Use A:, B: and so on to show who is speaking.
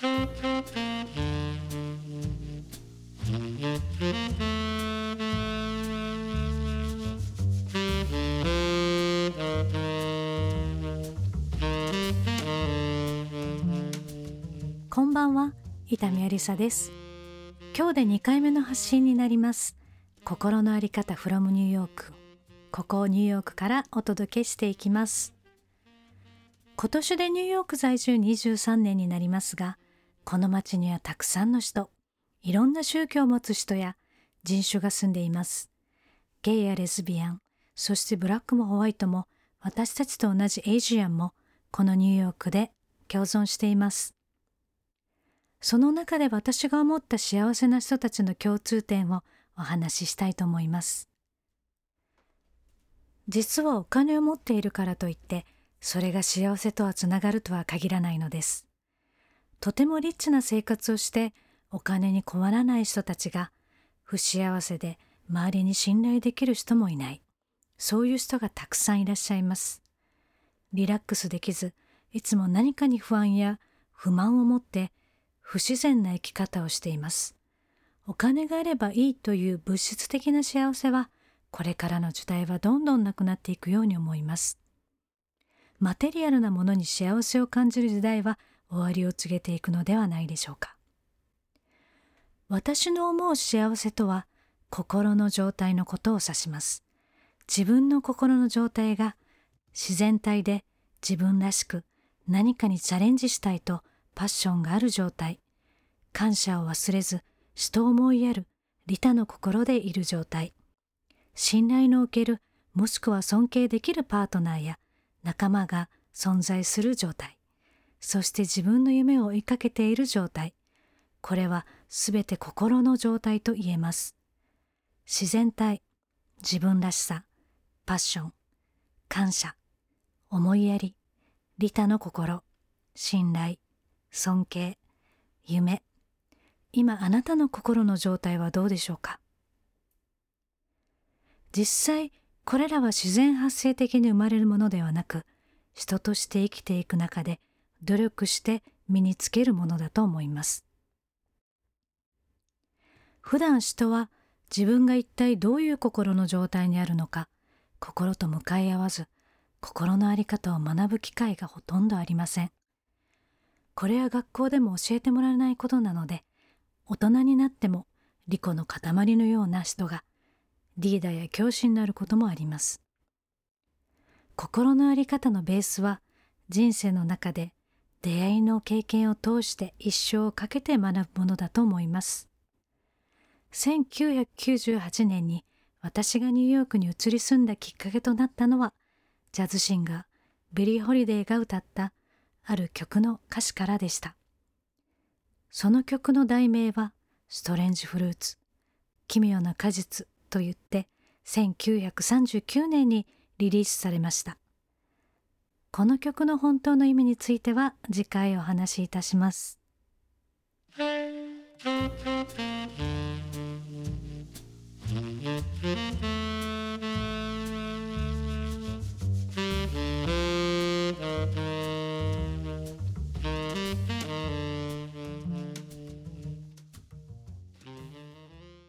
A: こんばんは伊丹ありさです。今日で2回目の発信になります。心のあり方 from ニューヨークここニューヨークからお届けしていきます。今年でニューヨーク在住23年になりますがこの街にはたくさんの人いろんな宗教を持つ人や人種が住んでいますゲイやレズビアンそしてブラックもホワイトも私たちと同じエイジアンもこのニューヨークで共存していますその中で私が思った幸せな人たちの共通点をお話ししたいと思います。実はお金を持っているからといってそれが幸せとはつながるとは限らないのです。とてもリッチな生活をしてお金に困らない人たちが不幸せで周りに信頼できる人もいない。そういう人がたくさんいらっしゃいます。リラックスできず、いつも何かに不安や不満を持って不自然な生き方をしています。お金があればいいという物質的な幸せは、これからの時代はどんどんなくなっていくように思います。マテリアルなものに幸せを感じる時代は終わりを告げていくのではないでしょうか。私の思う幸せとは、心の状態のことを指します。自分の心の状態が自然体で自分らしく何かにチャレンジしたいとパッションがある状態、感謝を忘れず、人を思いやる、利他の心でいる状態、信頼のおける、もしくは尊敬できるパートナーや仲間が存在する状態、そして自分の夢を追いかけている状態、これはすべて心の状態と言えます。自然体、自分らしさ、パッション、感謝、思いやり、利他の心、信頼、尊敬、夢。今あなたの心の状態はどうでしょうか？実際、これらは自然発生的に生まれるものではなく、人として生きていく中で努力して身につけるものだと思います。普段人は自分が一体どういう心の状態にあるのか、心と向かい合わず、心の在り方を学ぶ機会がほとんどありません。これは学校でも教えてもらえないことなので、大人になっても利己の塊のような人がリーダーや教師になることもあります。心の在り方のベースは人生の中で出会いの経験を通して一生をかけて学ぶものだと思います。1998年に私がニューヨークに移り住んだきっかけとなったのはジャズシンガービリー・ホリデーが歌ったある曲の歌詞からでした。その曲の題名は Strange Fruit、奇妙な果実と言って1939年にリリースされました。この曲の本当の意味については次回お話しいたします。